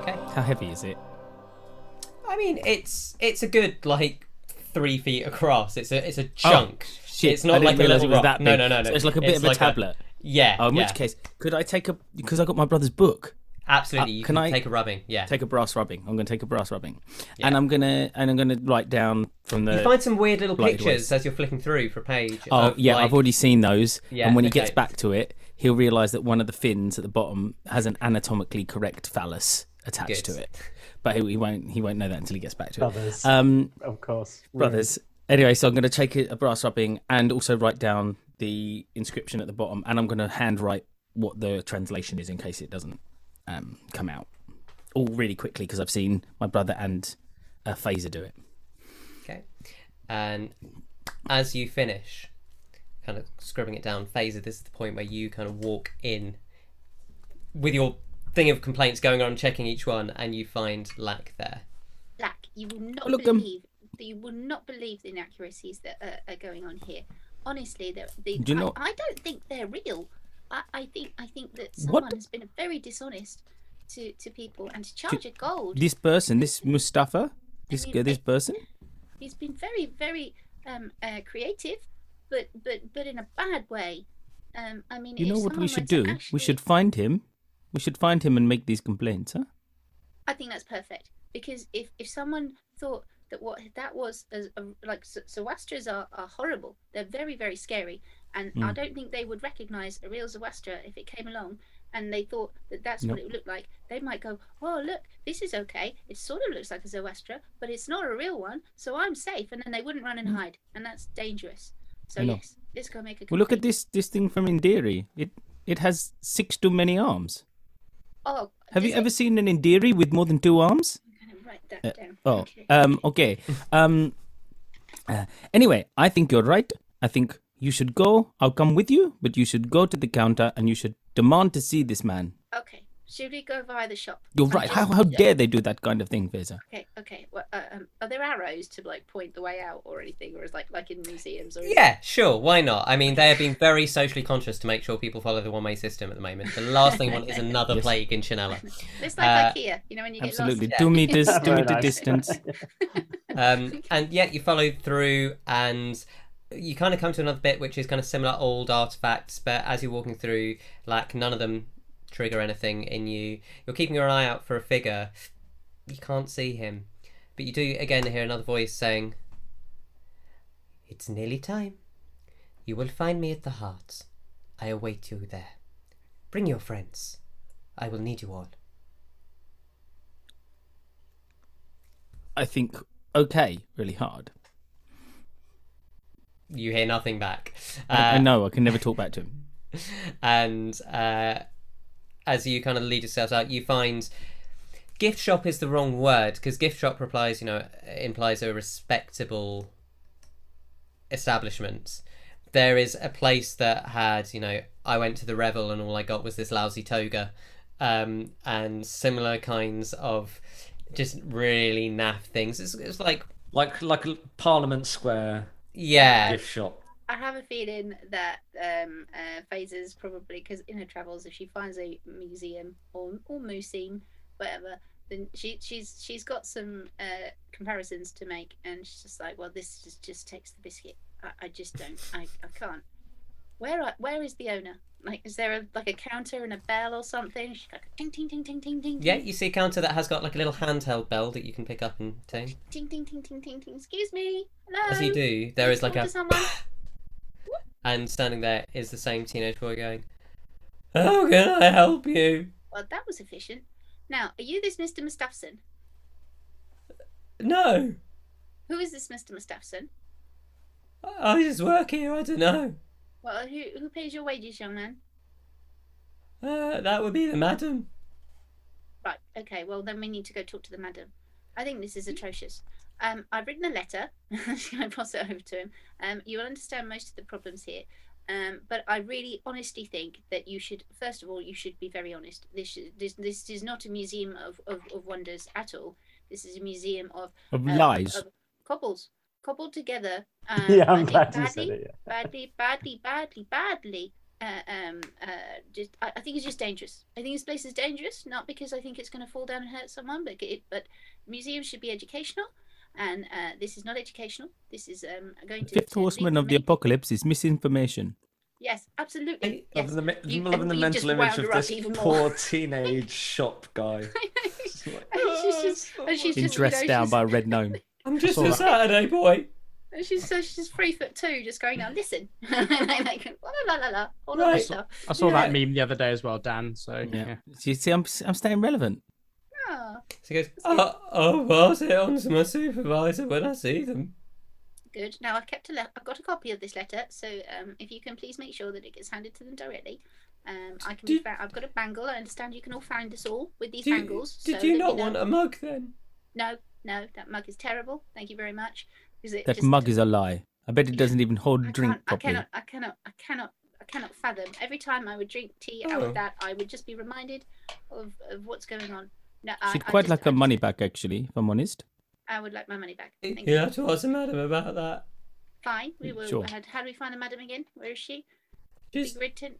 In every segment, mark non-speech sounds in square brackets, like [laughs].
Okay. How heavy is it? I mean, it's it's a good like three feet across. It's a it's a chunk. Oh, Shit, It's not I like a realise little it was rock. that No, big. no, no, no. So it's like a bit It's of a like a- tablet. yeah. Oh, in yeah. which case, could I take a because I got my brother's book? absolutely, uh, you can can, I take a rubbing. Yeah. Take a brass rubbing. I'm going to take a brass rubbing, Yeah. and I'm gonna and I'm gonna write down from the. you find some weird little pictures Waste. as you're flicking through for a page. Oh of, yeah, like- I've already seen those. Yeah, and when he gets back to it, he'll realise that one of the fins at the bottom has an anatomically correct phallus attached Good. to it. But he, he won't he won't know that until he gets back to it. Brothers, Um, of course. brothers. Anyway, so I'm going to take a, a brass rubbing and also write down the inscription at the bottom, and I'm going to handwrite what the translation is in case it doesn't um, come out. All really quickly because I've seen my brother and uh, Phaser do it. Okay. And as you finish, kind of scribbling it down, Phaser, this is the point where you kind of walk in with your thing of complaints going on, checking each one, and you find lack there. Lack. you will not Look, um, believe you will not believe the inaccuracies that are, are going on here. Honestly, they're, they, Do you know- I, I don't think they're real. I, I think I think that What? someone has been very dishonest to, to people and to charge a gold. This person, this Mustafa, this mean, this person. He's been very very um, uh, creative, but but but in a bad way. Um, I mean, You know what we should do? actually- We should find him. We should find him and make these complaints, huh? I think that's perfect because if if someone thought that what that was as a, like Z- Zawastras are, are horrible, they're very very scary, and Hmm. I don't think they would recognize a real Zawastra if it came along and they thought that that's what it would look like. They might go, oh look, this is okay. It sort of looks like a Zawastra, but it's not a real one, so I'm safe. And then they wouldn't run and hide, and that's dangerous. So Hmm. Yes, let's go make a. Complaint. Well, look at this this thing from Indiri. It it has six too many arms. Oh, Have you it- ever seen an Indiri with more than two arms? I'm gonna write that Uh. Oh, Okay. um, okay. Um, uh, anyway, I think you're right. I think you should go. I'll come with you, but you should go to the counter and you should demand to see this man. okay. Should we go via the shop? You're I'm right. How how dare they do that kind of thing, Vesa? Okay, okay. Well, uh, um, are there arrows to like point the way out or anything, or is like like in museums or? is it- Yeah, sure. Why not? I mean, they have been very socially conscious to make sure people follow the one-way system at the moment. The last thing they want is [laughs] another Yes. plague in Chanella. [laughs] It's like Uh, IKEA, you know, when you get Absolutely, two meters, two Very meter nice. distance. [laughs] Um, and yet you follow through, and you kind of come to another bit which is kind of similar old artifacts, but as you're walking through, like none of them trigger anything in you. You're keeping your eye out for a figure. You can't see him, but you do again hear another voice saying, "It's nearly time. You will find me at the heart. I await you there. Bring your friends. I will need you all." I think okay, really hard. You hear nothing back. I, I Uh, know I can never talk back to him. [laughs] and uh, as you kind of lead yourselves out, you find gift shop is the wrong word because gift shop replies, you know, implies a respectable establishment. There is a place that had, you know, I went to the revel and all I got was this lousy toga, um, and similar kinds of just really naff things. It's, it's like, Like like Parliament Square yeah, gift shop. I have a feeling that um, uh, Phaser's probably because in her travels, if she finds a museum or or museum, whatever, then she she's she's got some uh, comparisons to make, and she's just like, well, this just just takes the biscuit. I, I just don't. [laughs] I, I can't. Where are, where is the owner? Like, is there a, like a counter and a bell or something? She's like ting ting ting ting ting ting. yeah. You see a counter that has got like a little handheld bell that you can pick up and ting. Ting ting ting ting ting ting. Excuse me. Hello. As you do, there is like a. [laughs] and standing there is the same teenage boy going, How can I help you? Well, that was efficient. Now, are you this Mr. Mustafson? No, Who is this Mr. Mustafson? I I just work here, I don't know. Well, who who pays your wages, young man? Uh, that would be the madam. Right. Okay. Well, then we need to go talk to the madam. I think this is atrocious. Um, I've written a letter. [laughs] I pass it over to him. Um, you will understand most of the problems here. Um, but I really, honestly think that you should, first of all, you should be very honest. This this this is not a museum of, of, of wonders at all. This is a museum of Of uh, lies. of cobbles, cobbled together. [laughs] Um, yeah, I'm glad you badly, said it. Yeah. badly, badly, badly, badly. uh, um, uh, just I, I think it's just dangerous. I think this place is dangerous, not because I think it's going to fall down and hurt someone, but it, but museums should be educational, and uh, this is not educational. This is um going to Fifth horseman of the apocalypse is misinformation. Yes, absolutely. Yes. Loving the, me- You- loving the and you just mental image of this poor [laughs] teenage shop guy. Just [laughs] like, And she's "Oh, just- it's and she's just- dressed know, down she's- by a [laughs] red gnome. I'm just all a right. Saturday boy. And she's so she's three foot two, just going now. Listen, like, like, la la la la, all of Right. I saw that meme the other day as well, Dan. So Yeah. yeah. So you see, I'm I'm staying relevant. Ah, So he goes, oh, I'll pass it on to my supervisor when I see them. good. Now I've kept a le- I've got a copy of this letter, so um, if you can please make sure that it gets handed to them directly. Um, I can. Did, I've got a bangle. I understand you can all find us all with these Did, bangles. did so you that not know- want a mug then? No, no, that mug is terrible. Thank you very much. Because it That just- mug is a lie. I bet it doesn't even hold I drink can't- I cannot, I cannot, I cannot, I cannot fathom. Every time I would drink tea out Oh. of that, I would just be reminded of, of what's going on. No, I, She'd I quite just- like her money back, actually, if I'm honest. I would like my money back. You Thank you. have to ask the madam about that. Fine. We will. Sure. How, how do we find the madam again? Where is she? She's written. red tent.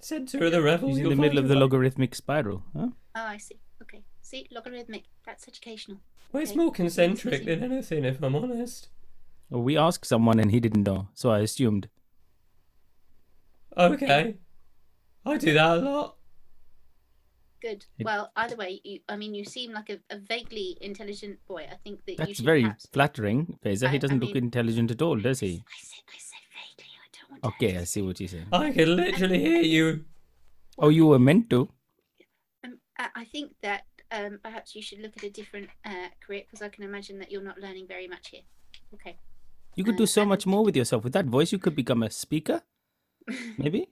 centre of the revel. She's in the middle of the her. logarithmic spiral. Huh? Oh, I see. Okay. See, logarithmic. That's educational. Well, it's Okay. more concentric than anything, if I'm honest. Well, we asked someone and he didn't know, so I assumed. Okay. I do that a lot. Good. Well, either way, you, I mean, you seem like a, a vaguely intelligent boy. I think that That's should very perhaps... flattering, Phaser. He doesn't look mean- intelligent at all, does he? I said, I said vaguely. I don't want. Okay, hurt I see what you say. I can literally hear you. Oh, you were meant to. Um, I I think that um, perhaps you should look at a different uh, career because I can imagine that you're not learning very much here. Okay. You could Uh, do so and- much more with yourself. With that voice, you could become a speaker, [laughs] maybe?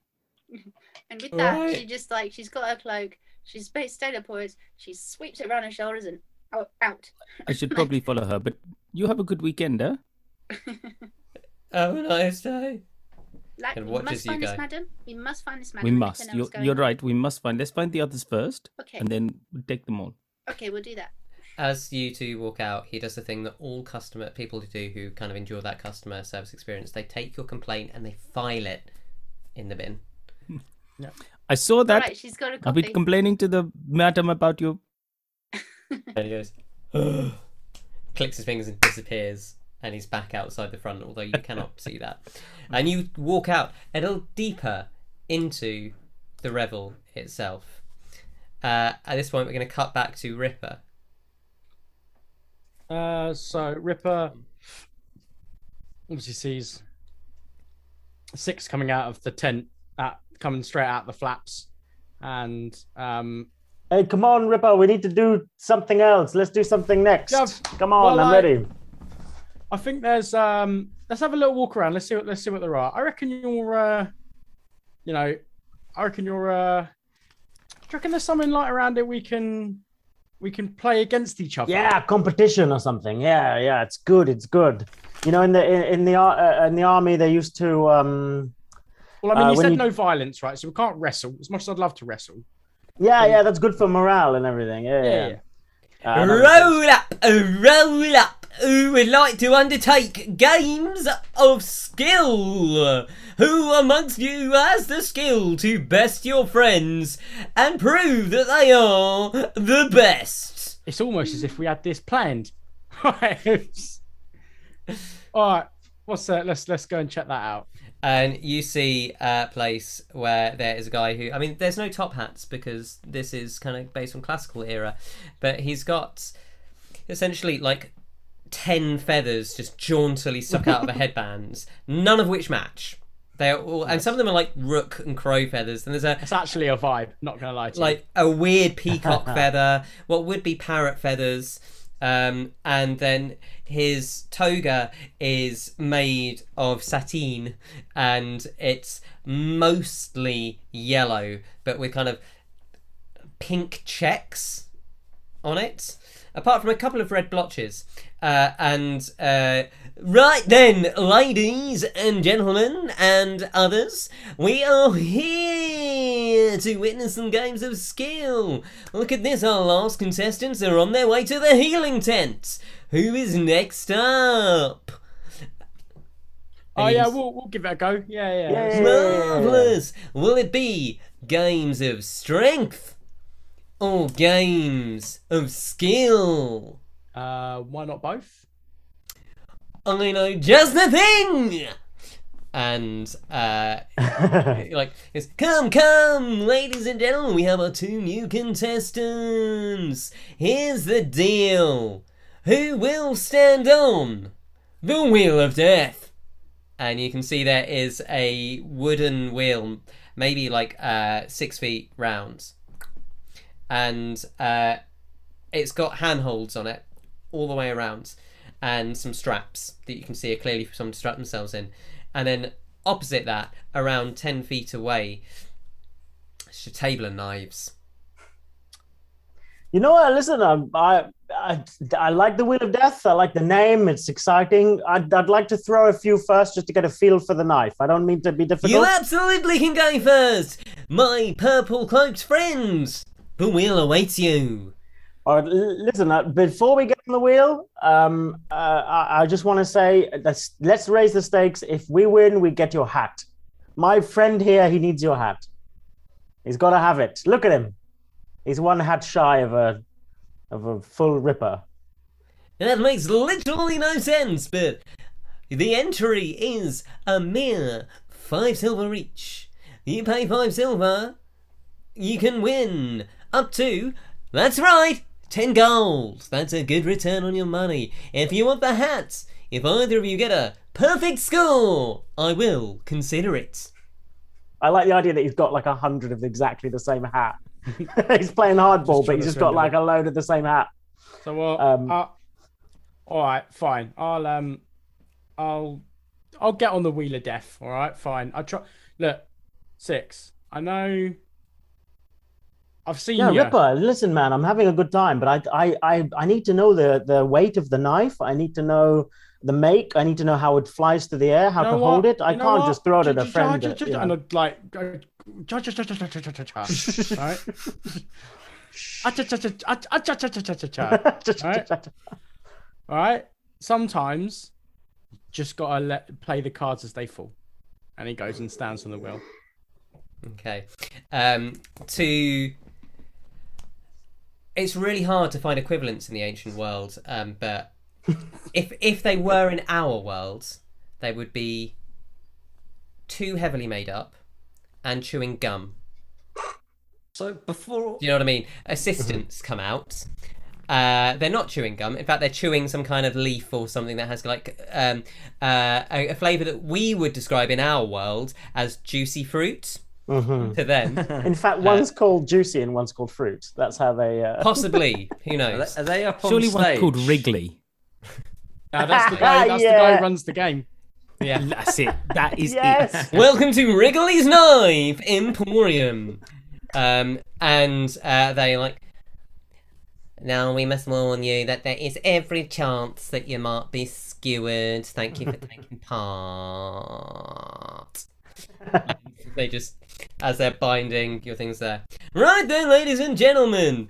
And with that, Right. she just like she's got her cloak. She's based state poise. She sweeps it around her shoulders and out. out. I should [laughs] probably follow her, but you have a good weekend, huh? Eh? [laughs] Have a nice day. like And we watches must you find this madam. We must find this madam. We must. You're, you're right. We must find. Let's find the others first, Okay. and then we'll take them all. Okay, we'll do that. As you two walk out, he does the thing that all customer people do who kind of enjoy that customer service experience. They take your complaint and they file it in the bin. [laughs] I saw that. Right, she's got a I've copy. been complaining to the madam about you. And [laughs] he goes, "Ugh." [gasps] clicks his fingers and disappears, and he's back outside the front, although you cannot [laughs] see that. And you walk out a little deeper into the revel itself. Uh, at this point, we're going to cut back to Ripper. Uh, so Ripper obviously sees six coming out of the tent, at, coming straight out the flaps, and um, Hey, come on, Ripper. We need to do something else. Let's do something next. Yeah, come on, well, I'm I- ready. I think there's um, let's have a little walk around. Let's see what let's see what there are. I reckon you're, uh, you know, I reckon you're. Uh, do you reckon there's something like around it we can we can play against each other? Yeah, competition or something. Yeah, yeah, it's good. It's good. You know, in the in, in the uh, in the army, they used to. um Well, I mean, Uh, you said you- no violence, right? So we can't wrestle. As much as I'd love to wrestle. Yeah, yeah, that's good for morale and everything. Yeah, yeah. Yeah, Uh, that makes sense. roll up, roll up. Who would like to undertake games of skill? Who amongst you has the skill to best your friends and prove that they are the best? It's almost as if we had this planned. [laughs] [laughs] All right. What's that? Let's let's go and check that out. And you see a place where there is a guy who, I mean, there's no top hats because this is kind of based on classical era, but he's got essentially like 10 feathers just jauntily stuck out of a [laughs] headband, none of which match. They're all, and some of them are like rook and crow feathers, and there's a It's actually a vibe. Not gonna lie to you. like a weird peacock [laughs] feather, what would be parrot feathers, um, and then his toga is made of sateen, and it's mostly yellow, but with kind of pink checks on it, apart from a couple of red blotches. Uh, and uh, right then, ladies and gentlemen, and others, we are here to witness some games of skill. Look at this, our last contestants are on their way to the healing tent. Who is next up? Oh yeah, we'll we'll give it a go. Yeah, yeah. Yeah. Marvelous! Will it be games of strength or games of skill? Uh, why not both? I know just the thing! And, [laughs] uh, like, it's, come, come, ladies and gentlemen, we have our two new contestants. Here's the deal Who will stand on the Wheel of Death? And you can see there is a wooden wheel, maybe like uh, six feet round. And uh, it's got handholds on it all the way around and some straps that you can see are clearly for someone to strap themselves in. And then opposite that, around 10 feet away, it's a table and knives. You know what? Listen, um, I, I I like the Wheel of Death. I like the name. It's exciting. I'd, I'd like to throw a few first just to get a feel for the knife. I don't mean to be difficult. You absolutely can go first, my purple cloaked friends. The wheel awaits you. All right, listen, uh, before we get on the wheel, um, uh, I, I just want to say let's, let's raise the stakes. If we win, we get your hat. My friend here, he needs your hat. He's got to have it. Look at him. He's one hat shy of a of a full ripper. That makes literally no sense, but the entry is a mere five silver each. You pay five silver, you can win up to, that's right, ten gold. That's a good return on your money. If you want the hat, if either of you get a perfect score, I will consider it. I like the idea that he's got like a hundred of exactly the same hat. [laughs] he's playing hardball, Just but he's just got like him. a load of the same hat. So well, Um, uh, all right, fine. I'll um, I'll I'll get on the wheel of death. All right, fine. I try. Look, six. I know. I've seen yeah, you. Ripper. Listen, man, I'm having a good time, but I, I, I, I need to know the the weight of the knife. I need to know the make. I need to know how it flies through the air, how you know to what? hold it. I you can't just throw it at a friend. That. And like, right? right? Sometimes, just gotta let play the cards as they fall, and he goes and stands on the wheel. Okay. Um, to it's really hard to find equivalents in the ancient world, um, but if if they were in our world, they would be too heavily made up and chewing gum. So before Do you know what I mean? Assistants come out. Uh, they're not chewing gum. In fact, they're chewing some kind of leaf or something that has like um, uh, a, a flavor that we would describe in our world as juicy fruit. Mhm. To them, [laughs] In fact, one's called juicy and one's called fruit. That's how they. Uh... possibly. Who are knows? they, are they up on Surely stage? one's called Wrigley. Now [laughs] that's the guy. That's the [laughs] guy who runs the game. Yeah. That's it. That is Yes. it. Welcome to Wrigley's Knife Emporium. Um, and uh, they like. Now we must warn you that there is every chance that you might be skewered. Thank you for taking part. they just, as they're binding your things there. Right then, ladies and gentlemen,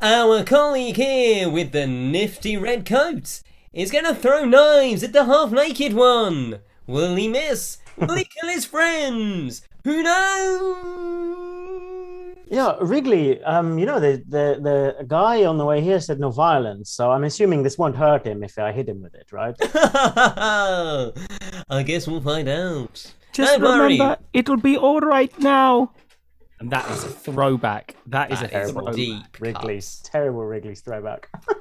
our colleague here with the nifty red coat is going to throw knives at the half naked one. Will he miss? Will he kill his friends? Who knows? Yeah, Wrigley. Um, you know, the, the the guy on the way here said no violence, so I'm assuming this won't hurt him if I hit him with it, right? [laughs] I guess we'll find out. Just Don't worry. remember, it'll be all right now. And that is a throwback. That is That a is throwback. deep. Wrigley's cuts. terrible. Wrigley's throwback. [laughs]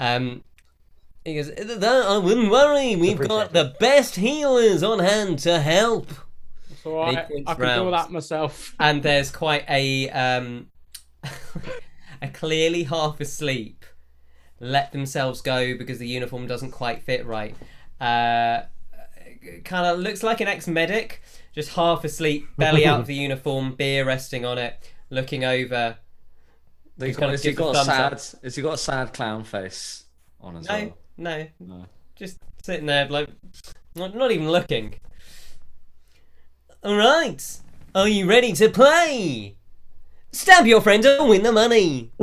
Um, he goes, "Th- I wouldn't worry. We've got it. the best healers on hand to help. So I, points I can do that myself. and there's quite a um [laughs] a clearly half asleep let themselves go because the uniform doesn't quite fit right uh kind of looks like an ex-medic just half asleep belly out of the [laughs] uniform beer resting on it looking over They Just kinda got, has he gives a got a thumbs up. sad? Has he got a sad clown face on as no well? no No. just sitting there like not, not even looking all right are you ready to play stab your friend and win the money [laughs]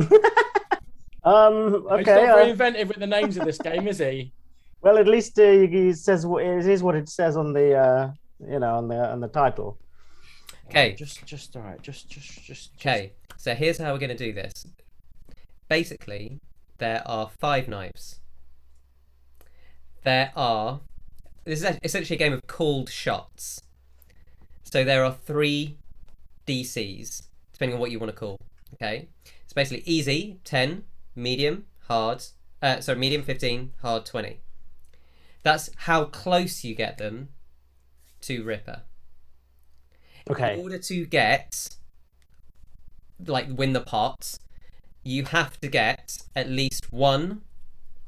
Um. Okay. He's Okay. not uh, very inventive with the names of this game, is he? [laughs] Well, at least uh, he says what it is what it says on the uh, you know on the on the title. Okay. Just, just all right. Just, just, just. Okay, so here's how we're going to do this. Basically, there are five knives. There are. This is essentially a game of called shots. So there are three DCs, depending on what you want to call. Okay, it's basically easy 10, medium, hard. Uh, sorry, medium 15, hard 20. That's how close you get them to Ripper. Okay. In order to get like win the pot, you have to get at least one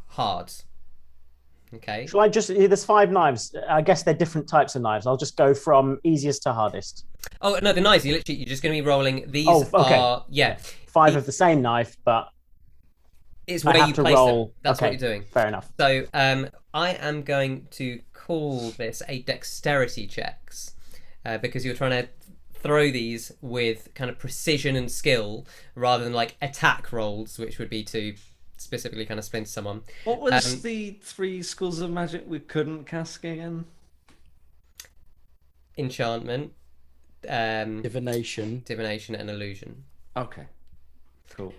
hard. Okay. Shall I just? There's five knives. I guess they're different types of knives. I'll just go from easiest to hardest. Oh no, the knives. You literally you're just going to be rolling. These Oh, okay. are yeah. Five of the same knife, but It's where you place roll. them. That's okay, what you're doing. Fair enough. So um, I am going to call this a dexterity checks uh, because you're trying to throw these with kind of precision and skill rather than like attack rolls, which would be to specifically kind of splinter someone. What was Um, the three schools of magic we couldn't cast again? Enchantment, um, Divination. divination, and illusion. Okay, cool.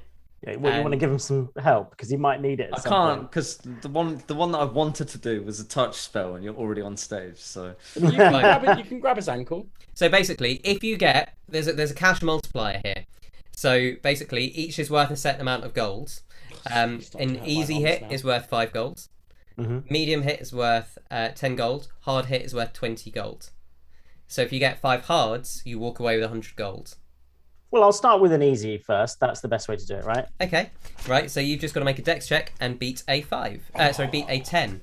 Yeah, well, you want to give him some help because he might need it. I can't because the one the one that I wanted to do was a touch spell, and you're already on stage. So You can, grab it, you can grab his ankle. So basically, if you get there's a there's a cash multiplier here. So basically, each is worth a set amount of gold. Um, an to hurt my easy hit now. is worth five gold. Mhm. Medium hit is worth uh, ten gold. Hard hit is worth twenty gold. So if you get five hards, you walk away with hundred gold. Well, I'll start with an easy first. That's the best way to do it, right? Okay, right. So you've just got to make a dex check and beat a five. Uh, sorry, beat a ten.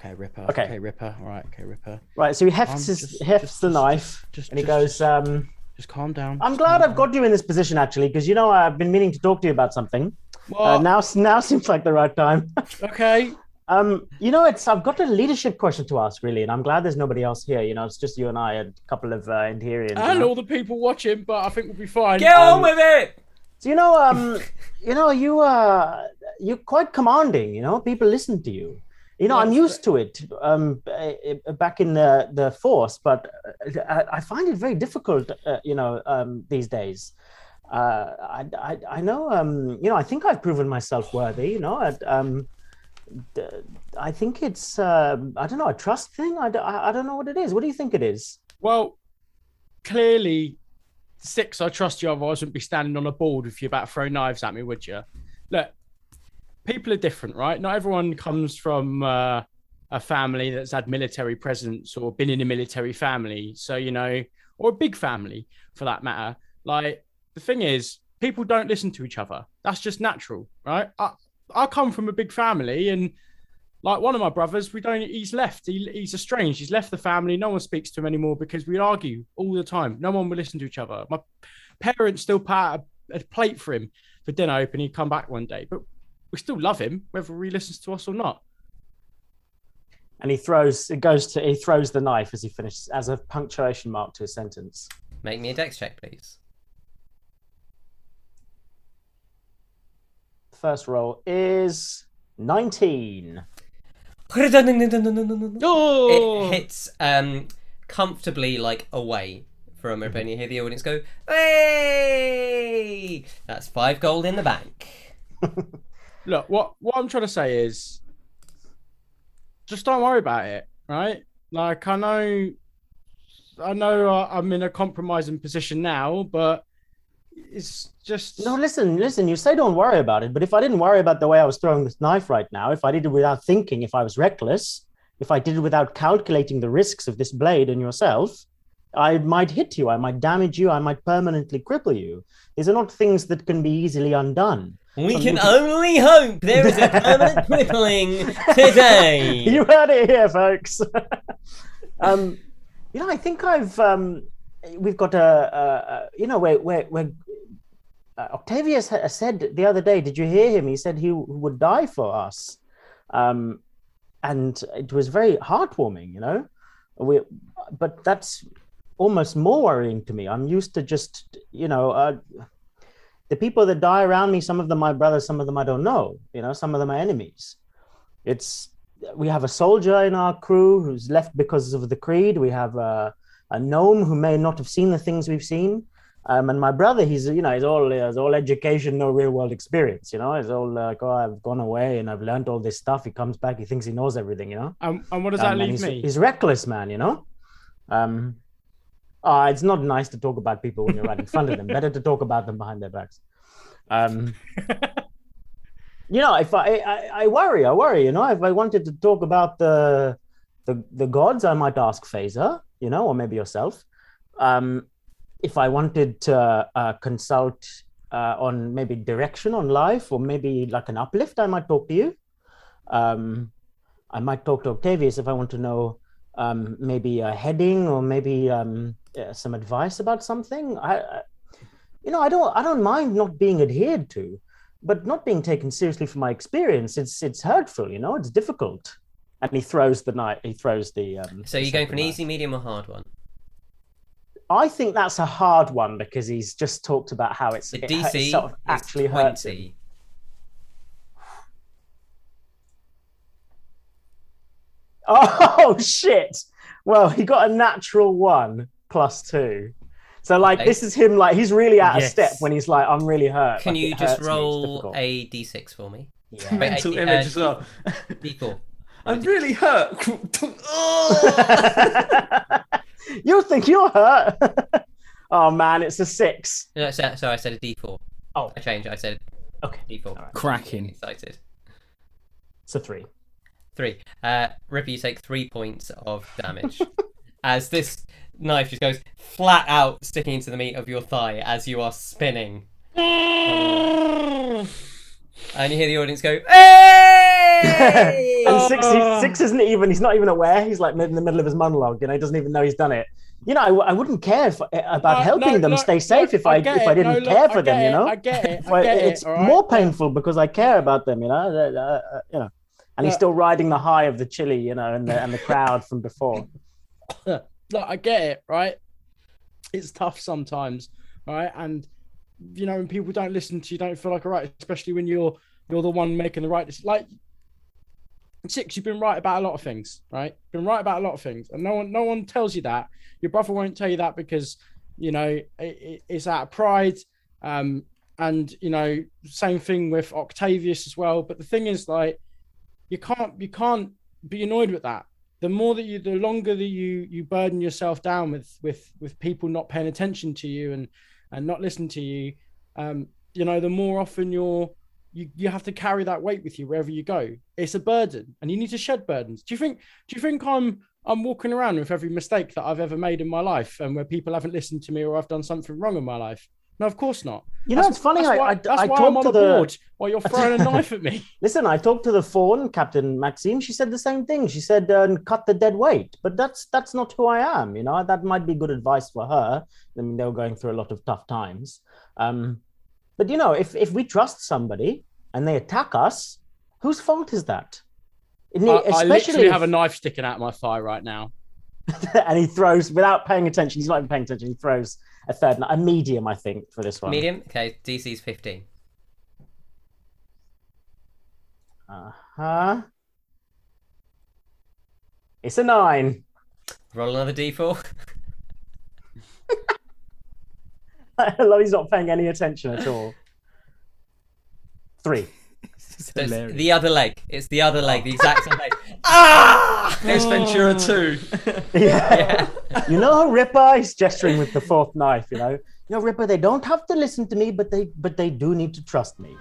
Okay, Ripper. Okay. Okay, Ripper. All right. Okay, Ripper. Right. So he hefts his, just- hefts just- the just- knife, just- and he just- goes. Um, Just calm down. I'm glad I've got you in this position actually, because you know I've been meaning to talk to you about something. down. Uh, now, now seems like the right time. [laughs] okay. Um, you know, it's I've got a leadership question to ask, really, and I'm glad there's nobody else here. You know, it's just you and I and a couple of uh, Endherians. you And know. all the people watching, but I think we'll be fine. Get Um, on with it. So you know, um, you know, you uh, you're quite commanding. You know, people listen to you. You know, Yeah, I'm that's used to it um, uh, back in the the force, but uh, I, I find it very difficult. Uh, you know, um, these days. Uh, I, I I know. Um, you know, I think I've proven myself worthy. You know, I, um, d- I think it's um I don't know a trust thing. I don't know what it is. What do you think it is? Well, clearly, six, I trust you. Otherwise, wouldn't be standing on a board with you about to throw knives at me, would you? Look, people are different, right? Not everyone comes from uh, a family that's had military presence or been in a military family. So, you know, or a big family for that matter. Like, the thing is, people don't listen to each other. That's just natural, right? I, I come from a big family and like one of my brothers, we don't. He's left. He, he's estranged. He's left the family. No one speaks to him anymore because we argue all the time. No one will listen to each other. My parents still put out a, a plate for him for dinner, hoping he'd come back one day. But we still love him, whether he listens to us or not. And he throws it goes to he throws the knife as he finishes as a punctuation mark to his sentence. Make me a dex check, please. First roll is 19. Oh! It hits um, comfortably like away from Ripper, and you hear the audience go, "Hey!" That's five gold in the bank. [laughs] look what what I'm trying to say is, just don't worry about it, right? Like I know, I know uh, I'm in a compromising position now, but it's just No, listen, listen. You say don't worry about it, but if I didn't worry about the way I was throwing this knife right now, if I did it without thinking, if I was reckless, if I did it without calculating the risks of this blade and yourself, I might hit you, I might damage you, I might permanently cripple you. These are not things that can be easily undone. We Something can to- [laughs] only hope there is a permanent [laughs] crippling today. you heard it here, folks. [laughs] um, you know, I think I've um, we've got a, a, you know, where where where uh, Octavius said the other day. Did you hear him? He said he would die for us, um, and it was very heartwarming. You know, we, but that's almost more worrying to me. I'm used to just you know. Uh, the people that die around me, some of them my brothers, some of them I don't know. You know, some of them are enemies. It's we have a soldier in our crew who's left because of the creed. We have a, a gnome who may not have seen the things we've seen. Um, and my brother, he's you know, he's all he's all education, no real world experience. You know, he's all like, oh, I've gone away and I've learned all this stuff. He comes back, he thinks he knows everything. You know. And, and what does Um, that and leave he's, me? He's reckless, man. You know. Um, uh, it's not nice to talk about people when you're right in front of them. [laughs] Better to talk about them behind their backs. Um, [laughs] you know, if I, I I worry, I worry. You know, if I wanted to talk about the the the gods, I might ask Phaser. You know, or maybe yourself. Um, if I wanted to uh, consult uh, on maybe direction on life, or maybe like an uplift, I might talk to you. Um, I might talk to Octavius if I want to know um, maybe a heading or maybe um, yeah, some advice about something. I, you know, I don't, I don't mind not being adhered to, but not being taken seriously for my experience. It's, it's hurtful. You know, it's difficult. And he throws the knife. He throws the. Um, So the you're going for an knife. easy, medium, or hard one? I think that's a hard one because he's just talked about how it's The it, it DC sort of is actually hurts him. 20. [sighs] Oh shit! Well, he got a natural one plus two. So like Okay. this is him like he's really out of step when he's like I'm really hurt. Can like, you just hurts me, roll a d6 for me? Yeah. Mental uh, image as well. D4. I'm really hurt. [laughs] you think you're hurt? [laughs] oh man, it's a six. No, so, sorry, I said a D4. Oh. I changed. I said Okay, D4. Cracking. Excited. it's a three. Three. Uh, Ripper, you take three points of damage [laughs] as this knife just goes flat out, sticking into the meat of your thigh as you are spinning. And you hear the audience go, "Hey!" [laughs] and six, he, six isn't even. He's not even aware. He's like in the middle of his monologue. You know, he doesn't even know he's done it. You know, I, I wouldn't care if, about Uh, helping no, them look, stay safe look, if I, get if I didn't No, look, care for them. get You know, I get it. Well, I get it's it. all right? more painful because I care about them, you know. Uh, uh, you know, and he's still riding the high of the chili, you know, and the and the crowd from before. [laughs] Look, I get it, right? It's tough sometimes, right? And you know, when people don't listen to you, don't feel like a right, especially when you're you're the one making the right. dec- Like six, you've been right about a lot of things, right? Been right about a lot of things, and no one no one tells you that. Your brother won't tell you that because you know it, it, it's out of pride. Um, and you know, same thing with Octavius as well. But the thing is, like, you can't you can't be annoyed with that the more that you the longer that you you burden yourself down with with with people not paying attention to you and and not listening to you um you know the more often you're you, you have to carry that weight with you wherever you go. It's a burden and you need to shed burdens. Do you think do you think i'm i'm walking around with every mistake that i've ever made in my life and where people haven't listened to me or i've done something wrong in my life no of course not You know, it's funny. that's why, I, that's I why i'm on to the board while you're [laughs] throwing a knife at me listen. I talked to the fawn, Captain Maxime. She said the same thing. She said, uh, "Cut the dead weight." But that's that's not who I am. You know, that might be good advice for her. I mean, they were going through a lot of tough times. Um, but you know, if if we trust somebody and they attack us, whose fault is that? It I, I literally if- have a knife sticking out my thigh right now [laughs] and he throws without paying attention. He's not even paying attention. He throws a third, a medium, I think, for this one. Medium? Okay, DC's 15. Uh huh. It's a nine. Roll another D4. [laughs] I love he's not paying any attention at all. Three. It's hilarious. the other leg. It's the other leg, the exact same leg. [laughs] Ah! [laughs] Ace Ventura 2. [laughs] Yeah. you know, Ripper. is gesturing with the fourth knife. You know, you know, Ripper. They don't have to listen to me, but they but they do need to trust me.